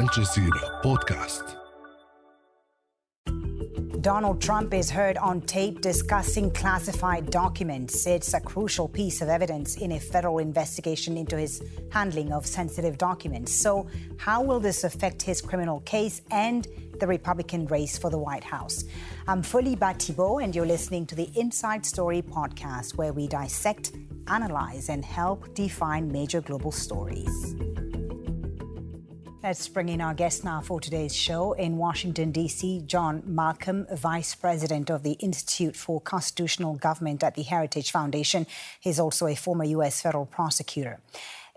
الجزيرة بودكاست Donald Trump is heard on tape discussing classified documents. It's a crucial piece of evidence in a federal investigation into his handling of sensitive documents. So, how will this affect his criminal case and the Republican race for the White House? I'm Folly Bah Thibault, and you're listening to the Inside Story podcast, where we dissect, analyze, and help define major global stories. Let's bring in our guest now for today's show. In Washington, D.C., John Malcolm, Vice President of the Institute for Constitutional Government at the Heritage Foundation. He's also a former U.S. federal prosecutor.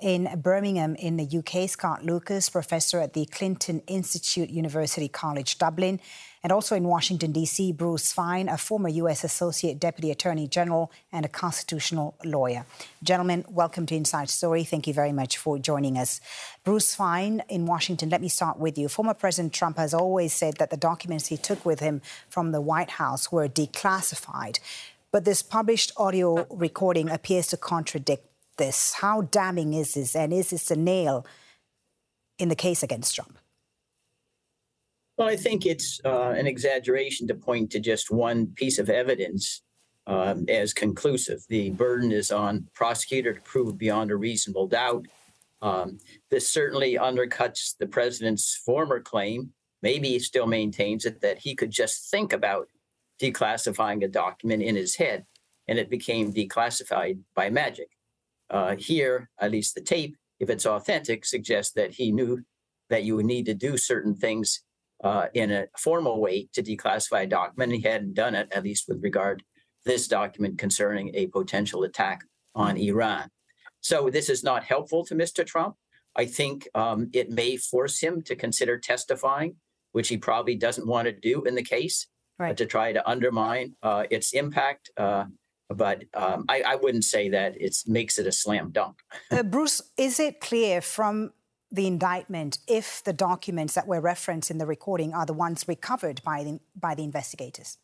In Birmingham, in the UK, Scott Lucas, professor at the Clinton Institute, University College Dublin. And also in Washington, D.C., Bruce Fein, a former U.S. Associate Deputy Attorney General and a constitutional lawyer. Gentlemen, welcome to Inside Story. Thank you very much for joining us. Bruce Fein in Washington, let me start with you. Former President Trump has always said that the documents he took with him from the White House were declassified. But this published audio recording appears to contradict this. How damning is this? And is this a nail in the case against Trump? Well, I think it's uh, an exaggeration to point to just one piece of evidence um, as conclusive. The burden is on prosecutor to prove beyond a reasonable doubt. Um, this certainly undercuts the president's former claim. Maybe he still maintains it that he could just think about declassifying a document in his head, and it became declassified by magic. Uh, here, at least the tape, if it's authentic, suggests that he knew that you would need to do certain things uh, in a formal way to declassify a document. He hadn't done it, at least with regard to this document concerning a potential attack on Iran. So this is not helpful to Mr. Trump. I think um, it may force him to consider testifying, which he probably doesn't want to do in the case, right. to try to undermine uh, its impact. Uh, but um, I, I, wouldn't say that it makes it a slam dunk. uh, Bruce, is it clear from the indictment if the documents that were referenced in the recording are the ones recovered by the, by the investigators?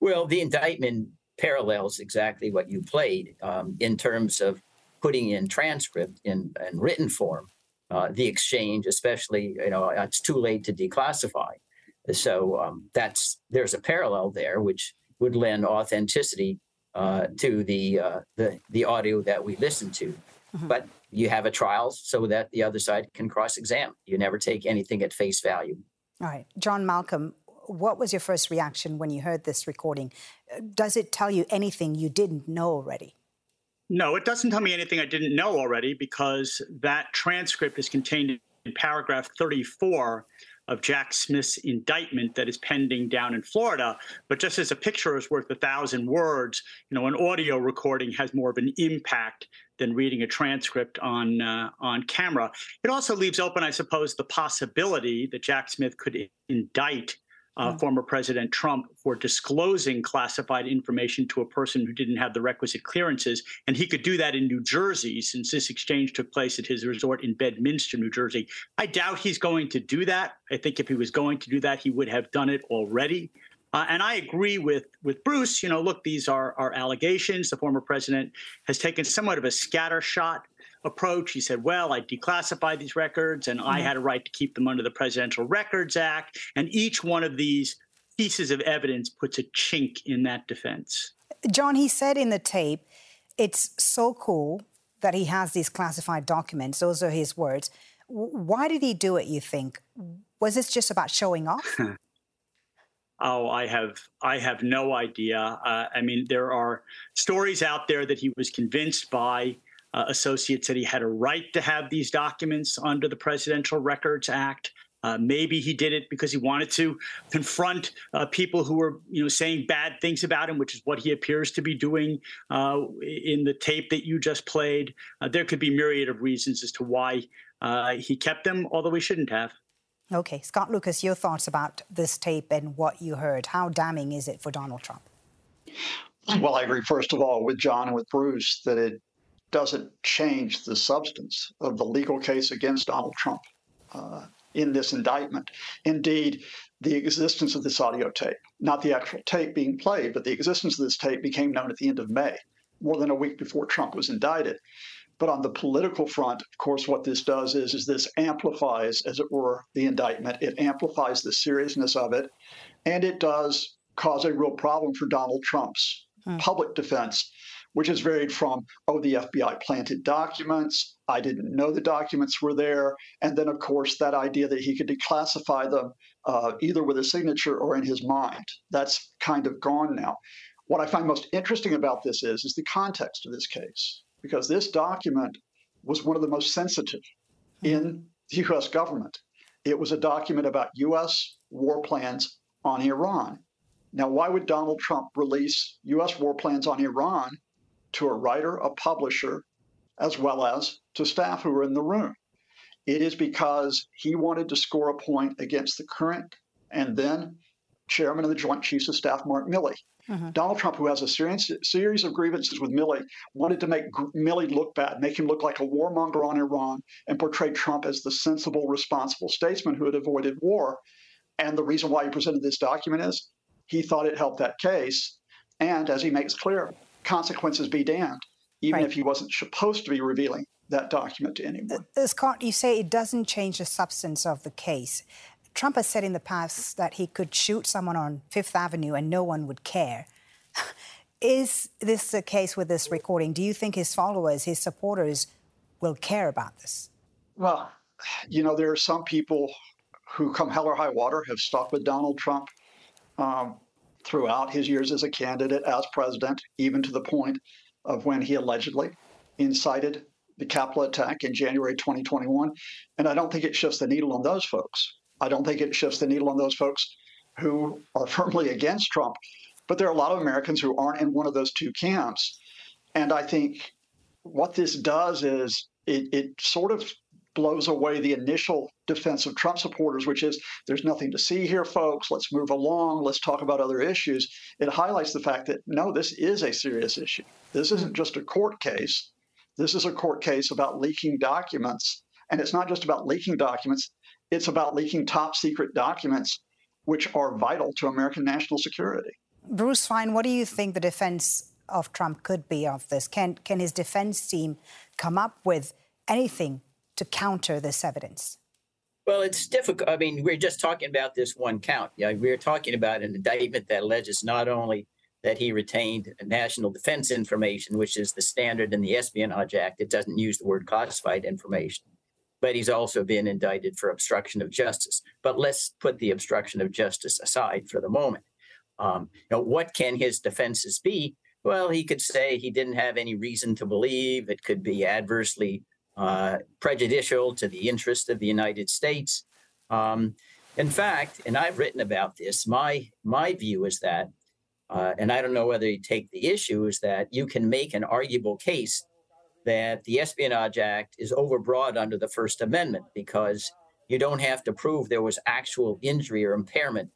Well, the indictment parallels exactly what you played um, in terms of putting in transcript in, in written form uh, the exchange, especially you know it's too late to declassify. So um, that's there's a parallel there, which would lend authenticity uh, to the, uh, the the audio that we listen to. Mm-hmm. But you have a trial so that the other side can cross-examine. You never take anything at face value. All right, John Malcolm, what was your first reaction when you heard this recording? Does it tell you anything you didn't know already? No, it doesn't tell me anything I didn't know already because that transcript is contained in paragraph 34 of Jack Smith's indictment that is pending down in Florida. But just as a picture is worth a thousand words, you know, an audio recording has more of an impact than reading a transcript on uh, on camera. It also leaves open, I suppose, the possibility that Jack Smith could indict uh, former President Trump for disclosing classified information to a person who didn't have the requisite clearances. And he could do that in New Jersey since this exchange took place at his resort in Bedminster, New Jersey. I doubt he's going to do that. I think if he was going to do that, he would have done it already. Uh, and I agree with with Bruce. You know, look, these are are allegations. The former president has taken somewhat of a scattershot approach. He said, well, I declassified these records and mm-hmm. I had a right to keep them under the Presidential Records Act. And each one of these pieces of evidence puts a chink in that defense. John, he said in the tape, it's so cool that he has these classified documents. Those are his words. Why did he do it, you think? Was this just about showing off? Oh, I have I have no idea. Uh, I mean, there are stories out there that he was convinced by uh, associates that he had a right to have these documents under the Presidential Records Act. Uh, maybe he did it because he wanted to confront uh, people who were, you know, saying bad things about him, which is what he appears to be doing uh, in the tape that you just played. Uh, there could be myriad of reasons as to why uh, he kept them, although he shouldn't have. Okay, Scott Lucas, your thoughts about this tape and what you heard. How damning is it for Donald Trump? Well, I agree, first of all, with John and with Bruce that it doesn't change the substance of the legal case against Donald Trump uh, in this indictment. Indeed, the existence of this audio tape, not the actual tape being played, but the existence of this tape became known at the end of May, more than a week before Trump was indicted. But on the political front, of course, what this does is, is this amplifies, as it were, the indictment. It amplifies the seriousness of it, and it does cause a real problem for Donald Trump's hmm. public defense, which has varied from, oh, the FBI planted documents, I didn't know the documents were there, and then, of course, that idea that he could declassify them uh, either with a signature or in his mind. That's kind of gone now. What I find most interesting about this is, is the context of this case because this document was one of the most sensitive in the US government. It was a document about US war plans on Iran. Now, why would Donald Trump release US war plans on Iran to a writer, a publisher, as well as to staff who were in the room? It is because he wanted to score a point against the current and then chairman of the Joint Chiefs of Staff, Mark Milley. Mm-hmm. Donald Trump, who has a series, series of grievances with Milley, wanted to make Milley look bad, make him look like a warmonger on Iran, and portray Trump as the sensible, responsible statesman who had avoided war. And the reason why he presented this document is he thought it helped that case. And as he makes clear, consequences be damned, even right. if he wasn't supposed to be revealing that document to anyone. Uh, Scott, you say it doesn't change the substance of the case. Trump has said in the past that he could shoot someone on Fifth Avenue and no one would care. Is this the case with this recording? Do you think his followers, his supporters, will care about this? Well, you know, there are some people who, come hell or high water, have stuck with Donald Trump um, throughout his years as a candidate, as president, even to the point of when he allegedly incited the Capitol attack in January 2021. And I don't think it shifts the needle on those folks. I don't think it shifts the needle on those folks who are firmly against Trump. But there are a lot of Americans who aren't in one of those two camps. And I think what this does is it, it sort of blows away the initial defense of Trump supporters, which is there's nothing to see here, folks. Let's move along. Let's talk about other issues. It highlights the fact that no, this is a serious issue. This isn't just a court case. This is a court case about leaking documents. And it's not just about leaking documents, it's about leaking top secret documents, which are vital to American national security. Bruce Fein, what do you think the defense of Trump could be of this? Can, can his defense team come up with anything to counter this evidence? Well, it's difficult. I mean, we're just talking about this one count. We're talking about an indictment that alleges not only that he retained national defense information, which is the standard in the Espionage Act. It doesn't use the word classified information but he's also been indicted for obstruction of justice. But let's put the obstruction of justice aside for the moment. Um, you know, what can his defenses be? Well, he could say he didn't have any reason to believe it could be adversely uh, prejudicial to the interest of the United States. Um, in fact, and I've written about this, my my view is that, uh, and I don't know whether you take the issue, is that you can make an arguable case that the Espionage Act is overbroad under the First Amendment because you don't have to prove there was actual injury or impairment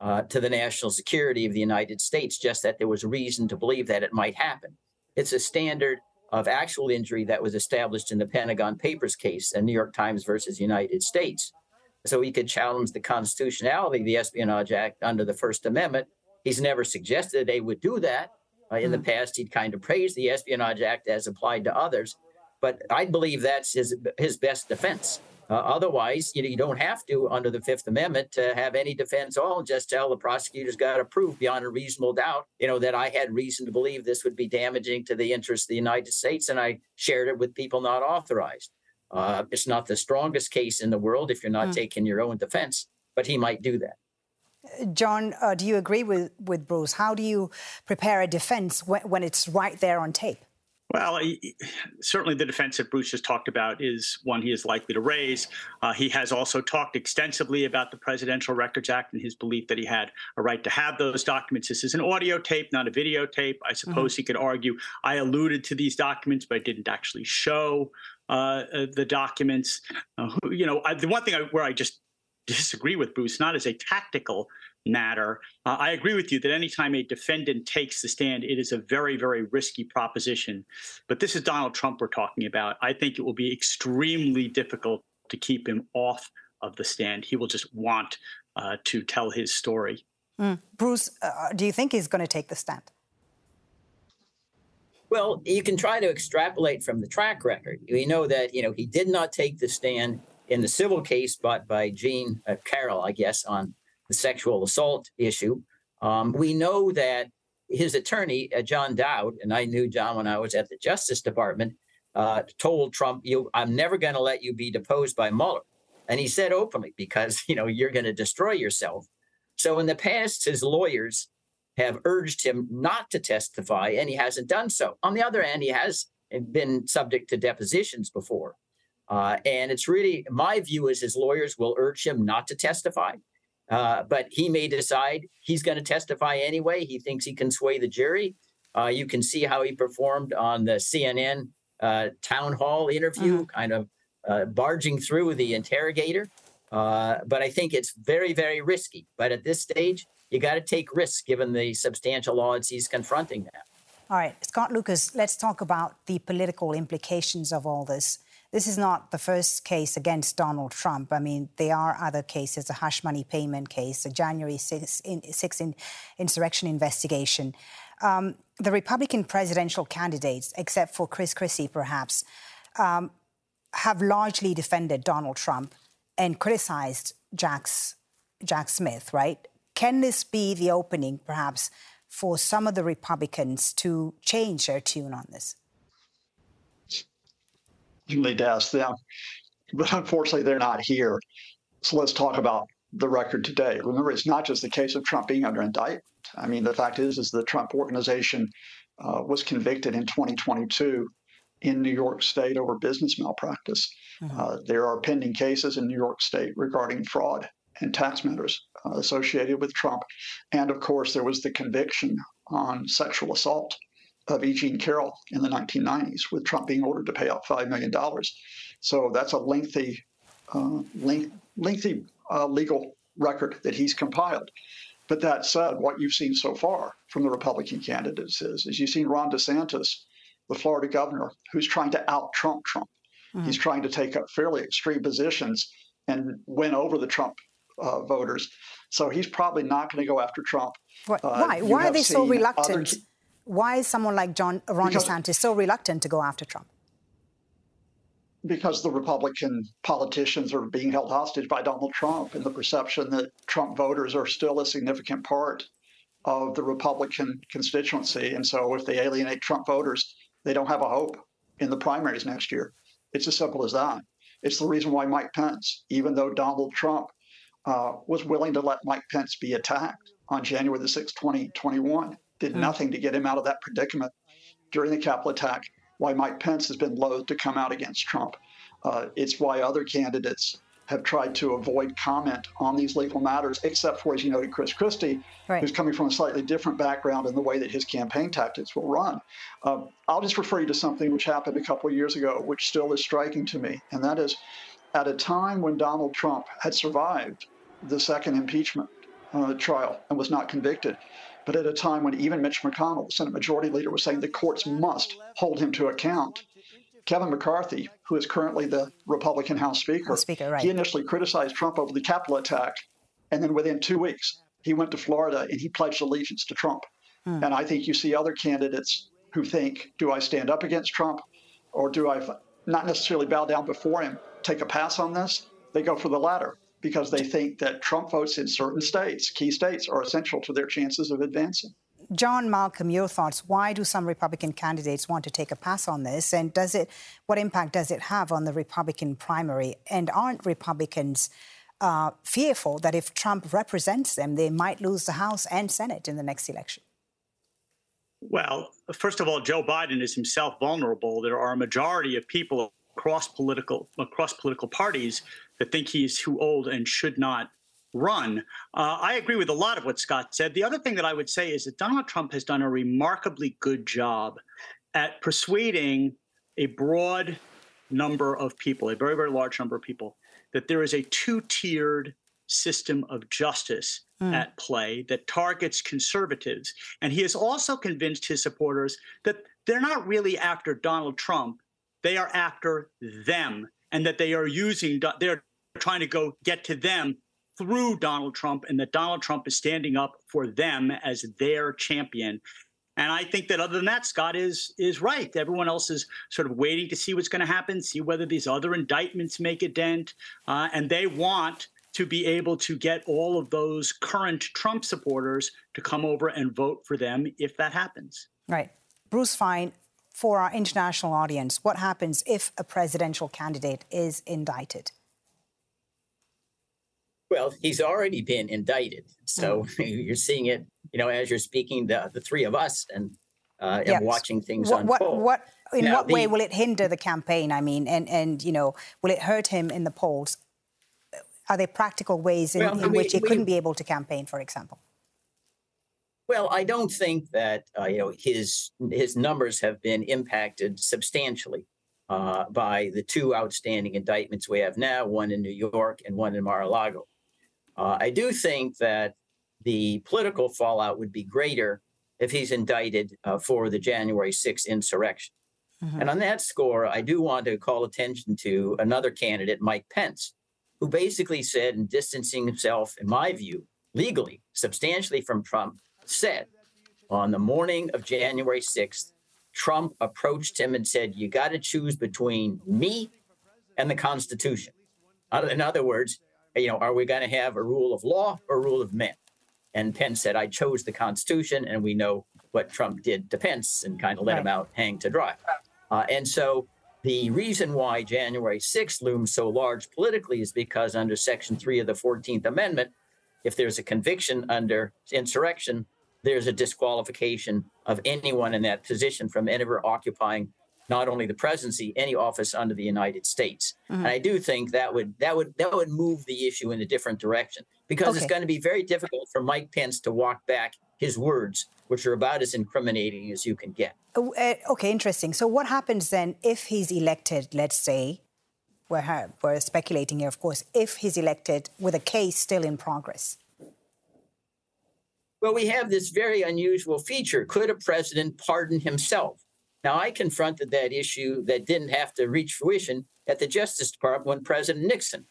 uh, to the national security of the United States, just that there was reason to believe that it might happen. It's a standard of actual injury that was established in the Pentagon Papers case, the New York Times versus United States. So he could challenge the constitutionality of the Espionage Act under the First Amendment. He's never suggested they would do that, uh, in the hmm. past, he'd kind of praised the Espionage Act as applied to others, but I believe that's his his best defense. Uh, otherwise, you know, you don't have to under the Fifth Amendment to have any defense at all. Just tell the prosecutors got to prove beyond a reasonable doubt, you know, that I had reason to believe this would be damaging to the interests of the United States, and I shared it with people not authorized. Uh, it's not the strongest case in the world if you're not mm. taking your own defense, but he might do that. John, uh, do you agree with, with Bruce? How do you prepare a defense when, when it's right there on tape? Well, certainly the defense that Bruce has talked about is one he is likely to raise. Uh, he has also talked extensively about the Presidential Records Act and his belief that he had a right to have those documents. This is an audio tape, not a videotape. I suppose mm-hmm. he could argue I alluded to these documents, but I didn't actually show uh, uh the documents. Uh, you know, I, the one thing I, where I just disagree with Bruce, not as a tactical matter. Uh, I agree with you that anytime a defendant takes the stand, it is a very, very risky proposition. But this is Donald Trump we're talking about. I think it will be extremely difficult to keep him off of the stand. He will just want uh, to tell his story. Mm. Bruce, uh, do you think he's going to take the stand? Well, you can try to extrapolate from the track record. We know that you know he did not take the stand in the civil case brought by Jean uh, Carroll, I guess, on the sexual assault issue. Um, we know that his attorney, uh, John Dowd, and I knew John when I was at the Justice Department, uh, told Trump, "You, I'm never going to let you be deposed by Mueller," and he said openly, "Because you know you're going to destroy yourself." So in the past, his lawyers have urged him not to testify, and he hasn't done so. On the other hand, he has been subject to depositions before. Uh, and it's really my view is his lawyers will urge him not to testify. Uh, but he may decide he's going to testify anyway. He thinks he can sway the jury. Uh, you can see how he performed on the CNN uh, town hall interview, mm-hmm. kind of uh, barging through the interrogator. Uh, but I think it's very, very risky. But at this stage, you got to take risks given the substantial odds he's confronting now. All right, Scott Lucas, let's talk about the political implications of all this. This is not the first case against Donald Trump. I mean, there are other cases, a hush money payment case, a January 6, in, 6 in, insurrection investigation. Um, the Republican presidential candidates, except for Chris Christie perhaps, um, have largely defended Donald Trump and criticized Jack's, Jack Smith, right? Can this be the opening, perhaps, for some of the Republicans to change their tune on this? You need to ask them. But unfortunately, they're not here. So let's talk about the record today. Remember, it's not just the case of Trump being under indictment. I mean, the fact is, is the Trump organization uh, was convicted in 2022 in New York State over business malpractice. Mm-hmm. Uh, there are pending cases in New York State regarding fraud and tax matters uh, associated with Trump. And of course, there was the conviction on sexual assault of E. Jean Carroll in the 1990s, with Trump being ordered to pay out $5 million. So that's a lengthy, uh, length, lengthy uh, legal record that he's compiled. But that said, what you've seen so far from the Republican candidates is, is you've seen Ron DeSantis, the Florida governor, who's trying to out Trump Trump. Mm-hmm. He's trying to take up fairly extreme positions and win over the Trump uh, voters. So he's probably not going to go after Trump. Uh, why? Why are they so reluctant? Other... Why is someone like John Ron because, DeSantis so reluctant to go after Trump? Because the Republican politicians are being held hostage by Donald Trump, and the perception that Trump voters are still a significant part of the Republican constituency. And so, if they alienate Trump voters, they don't have a hope in the primaries next year. It's as simple as that. It's the reason why Mike Pence, even though Donald Trump uh, was willing to let Mike Pence be attacked on January the 6th, 2021, did mm nothing to get him out of that predicament during the Capitol attack, why Mike Pence has been loath to come out against Trump. Uh, it's why other candidates have tried to avoid comment on these legal matters, except for, as you noted, Chris Christie, right. who's coming from a slightly different background in the way that his campaign tactics will run. Uh, I'll just refer you to something which happened a couple of years ago, which still is striking to me, and that is at a time when Donald Trump had survived the second impeachment uh, trial and was not convicted, but at a time when even Mitch McConnell, the Senate Majority Leader, was saying the courts must hold him to account. Kevin McCarthy, who is currently the Republican House Speaker, House Speaker right. he initially criticized Trump over the Capitol attack, and then within two weeks, he went to Florida and he pledged allegiance to Trump. Hmm. And I think you see other candidates who think, do I stand up against Trump or do I not necessarily bow down before him, take a pass on this? They go for the latter because they think that Trump votes in certain states, key states, are essential to their chances of advancing. John Malcolm, your thoughts. Why do some Republican candidates want to take a pass on this? And does it, what impact does it have on the Republican primary? And aren't Republicans uh, fearful that if Trump represents them, they might lose the House and Senate in the next election? Well, first of all, Joe Biden is himself vulnerable. There are a majority of people across political across political parties that think he's too old and should not run. Uh, I agree with a lot of what Scott said. The other thing that I would say is that Donald Trump has done a remarkably good job at persuading a broad number of people, a very, very large number of people, that there is a two tiered system of justice mm. at play that targets conservatives. And he has also convinced his supporters that they're not really after Donald Trump, they are after them, and that they are using, they're trying to go get to them through Donald Trump, and that Donald Trump is standing up for them as their champion. And I think that other than that, Scott is is right. Everyone else is sort of waiting to see what's going to happen, see whether these other indictments make a dent, uh, and they want to be able to get all of those current Trump supporters to come over and vote for them if that happens. Right. Bruce Fein, for our international audience, what happens if a presidential candidate is indicted? Well, he's already been indicted. So mm. you're seeing it, you know, as you're speaking, the, the three of us and, uh, yes. and watching things what, unfold. What, what, in now, what the, way will it hinder the campaign? I mean, and, and, you know, will it hurt him in the polls? Are there practical ways in, well, in we, which he we, couldn't be able to campaign, for example? Well, I don't think that uh, you know his his numbers have been impacted substantially uh, by the two outstanding indictments we have now, one in New York and one in Mar-a-Lago. Uh, I do think that the political fallout would be greater if he's indicted uh, for the January 6th insurrection. Mm-hmm. And on that score, I do want to call attention to another candidate, Mike Pence, who basically said, in distancing himself, in my view, legally, substantially from Trump, said on the morning of January 6th, Trump approached him and said, You got to choose between me and the Constitution. In other words, you know, are we going to have a rule of law or rule of men? And Pence said, I chose the Constitution, and we know what Trump did to Pence and kind of let right. him out hang to dry. Uh, and so the reason why January 6th looms so large politically is because under Section 3 of the 14th Amendment, if there's a conviction under insurrection, there's a disqualification of anyone in that position from ever occupying not only the presidency, any office under the United States. Mm-hmm. And I do think that would that would that would move the issue in a different direction because okay. it's going to be very difficult for Mike Pence to walk back his words, which are about as incriminating as you can get. Oh, uh, okay, interesting. So what happens then if he's elected? Let's say we're we're speculating here, of course. If he's elected with a case still in progress. Well, we have this very unusual feature. Could a president pardon himself? Now, I confronted that issue that didn't have to reach fruition at the Justice Department when President Nixon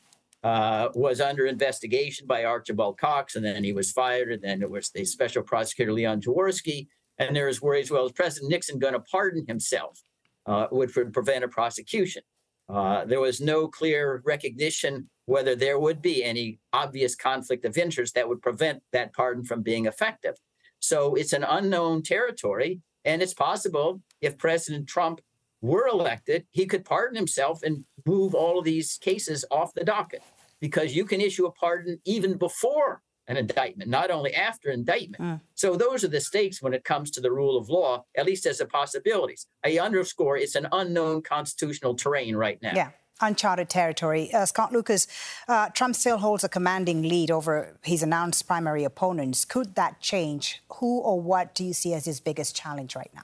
uh, was under investigation by Archibald Cox, and then he was fired, and then it was the special prosecutor Leon Jaworski, and there was worries, well, is President Nixon going to pardon himself, uh, which would prevent a prosecution? Uh, there was no clear recognition whether there would be any obvious conflict of interest that would prevent that pardon from being effective. So it's an unknown territory. And it's possible if President Trump were elected, he could pardon himself and move all of these cases off the docket because you can issue a pardon even before an indictment, not only after indictment. Mm. So those are the stakes when it comes to the rule of law, at least as a possibilities. I underscore it's an unknown constitutional terrain right now. Yeah uncharted territory. Uh, Scott Lucas, uh, Trump still holds a commanding lead over his announced primary opponents. Could that change? Who or what do you see as his biggest challenge right now?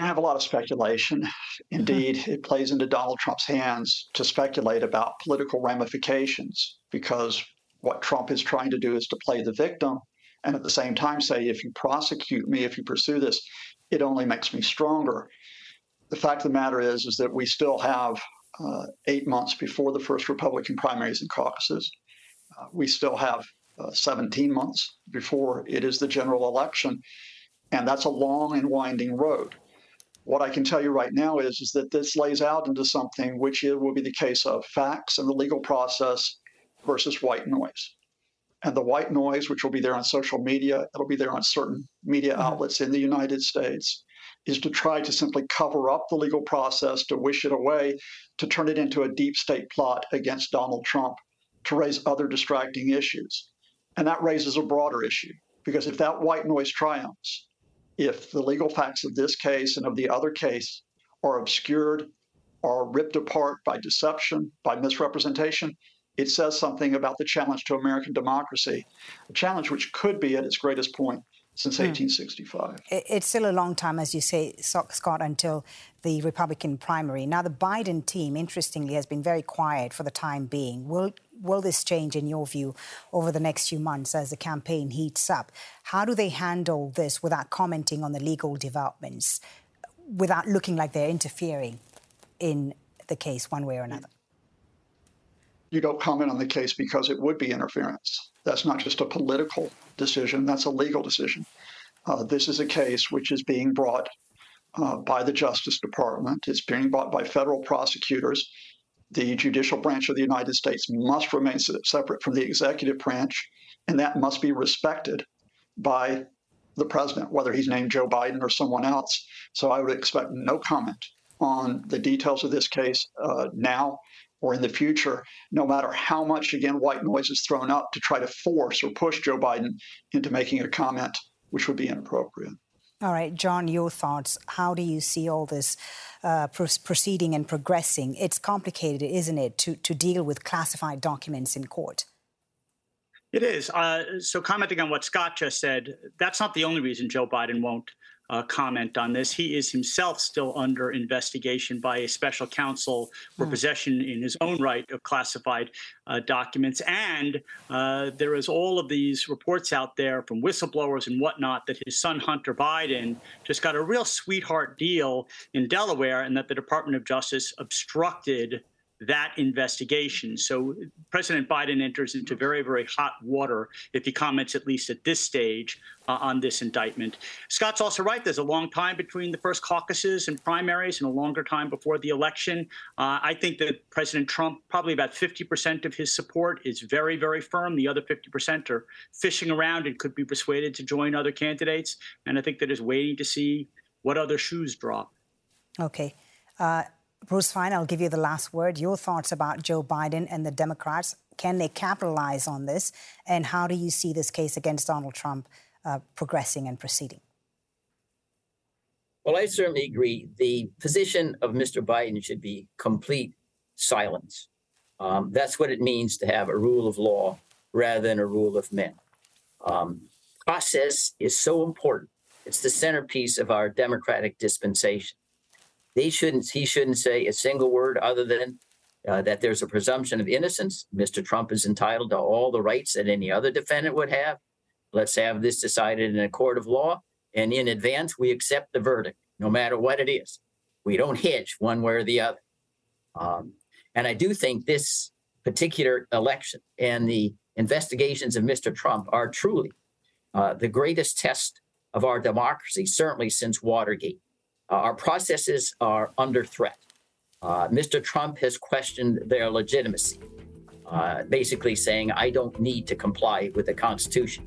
I have a lot of speculation. Indeed, mm-hmm. it plays into Donald Trump's hands to speculate about political ramifications because what Trump is trying to do is to play the victim and at the same time say, if you prosecute me, if you pursue this, it only makes me stronger the fact of the matter is, is that we still have uh, eight months before the first Republican primaries and caucuses. Uh, we still have uh, 17 months before it is the general election, and that's a long and winding road. What I can tell you right now is, is that this lays out into something which it will be the case of facts and the legal process versus white noise. And the white noise, which will be there on social media, it'll be there on certain media mm-hmm. outlets in the United States is to try to simply cover up the legal process, to wish it away, to turn it into a deep state plot against Donald Trump, to raise other distracting issues. And that raises a broader issue because if that white noise triumphs, if the legal facts of this case and of the other case are obscured or ripped apart by deception, by misrepresentation, it says something about the challenge to American democracy, a challenge which could be at its greatest point since 1865. Hmm. It's still a long time, as you say, Scott, until the Republican primary. Now, the Biden team, interestingly, has been very quiet for the time being. Will will this change, in your view, over the next few months as the campaign heats up? How do they handle this without commenting on the legal developments, without looking like they're interfering in the case one way or another? you don't comment on the case because it would be interference. That's not just a political decision, that's a legal decision. Uh, this is a case which is being brought uh, by the Justice Department, it's being brought by federal prosecutors. The judicial branch of the United States must remain separate from the executive branch, and that must be respected by the president, whether he's named Joe Biden or someone else. So I would expect no comment on the details of this case uh, now or in the future, no matter how much, again, white noise is thrown up to try to force or push Joe Biden into making a comment which would be inappropriate. All right, John, your thoughts. How do you see all this uh, proceeding and progressing? It's complicated, isn't it, to, to deal with classified documents in court? It is. Uh, so, commenting on what Scott just said, that's not the only reason Joe Biden won't uh, comment on this. He is himself still under investigation by a special counsel for mm. possession in his own right of classified uh, documents. And uh, there is all of these reports out there from whistleblowers and whatnot that his son, Hunter Biden, just got a real sweetheart deal in Delaware and that the Department of Justice obstructed that investigation. So President Biden enters into very, very hot water if he comments, at least at this stage, uh, on this indictment. Scott's also right. There's a long time between the first caucuses and primaries and a longer time before the election. Uh, I think that President Trump, probably about 50% of his support is very, very firm. The other 50% are fishing around and could be persuaded to join other candidates. And I think that is waiting to see what other shoes drop. Okay. Uh, Bruce Fein, I'll give you the last word. Your thoughts about Joe Biden and the Democrats. Can they capitalize on this? And how do you see this case against Donald Trump uh, progressing and proceeding? Well, I certainly agree. The position of Mr. Biden should be complete silence. Um, that's what it means to have a rule of law rather than a rule of men. Um, process is so important. It's the centerpiece of our democratic dispensation. They shouldn't. He shouldn't say a single word other than uh, that there's a presumption of innocence. Mr. Trump is entitled to all the rights that any other defendant would have. Let's have this decided in a court of law, and in advance we accept the verdict, no matter what it is. We don't hedge one way or the other. Um, and I do think this particular election and the investigations of Mr. Trump are truly uh, the greatest test of our democracy, certainly since Watergate. Uh, our processes are under threat. Uh, Mr. Trump has questioned their legitimacy, uh, basically saying, I don't need to comply with the Constitution.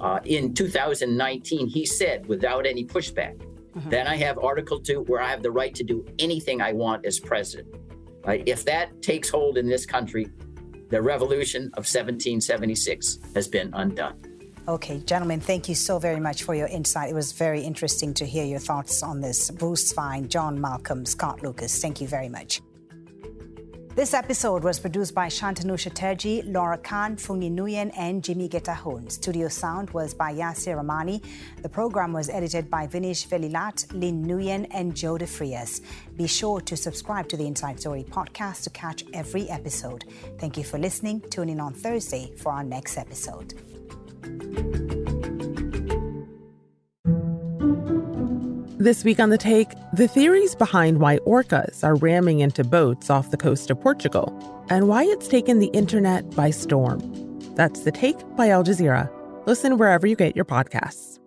Uh, in 2019, he said, without any pushback, mm-hmm. then I have Article 2, where I have the right to do anything I want as president. if that takes hold in this country, the revolution of 1776 has been undone. Okay, gentlemen, thank you so very much for your insight. It was very interesting to hear your thoughts on this. Bruce Fein, John Malcolm, Scott Lucas, thank you very much. This episode was produced by Shantanu Chatterjee, Laura Khan, Fungi Nguyen, and Jimmy Getahun. Studio sound was by Yasir Ramani. The program was edited by Vinish Velilat, Lin Nguyen, and Joe DeFrias. Be sure to subscribe to the Inside Story podcast to catch every episode. Thank you for listening. Tune in on Thursday for our next episode. This week on The Take, the theories behind why orcas are ramming into boats off the coast of Portugal and why it's taken the internet by storm. That's The Take by Al Jazeera. Listen wherever you get your podcasts.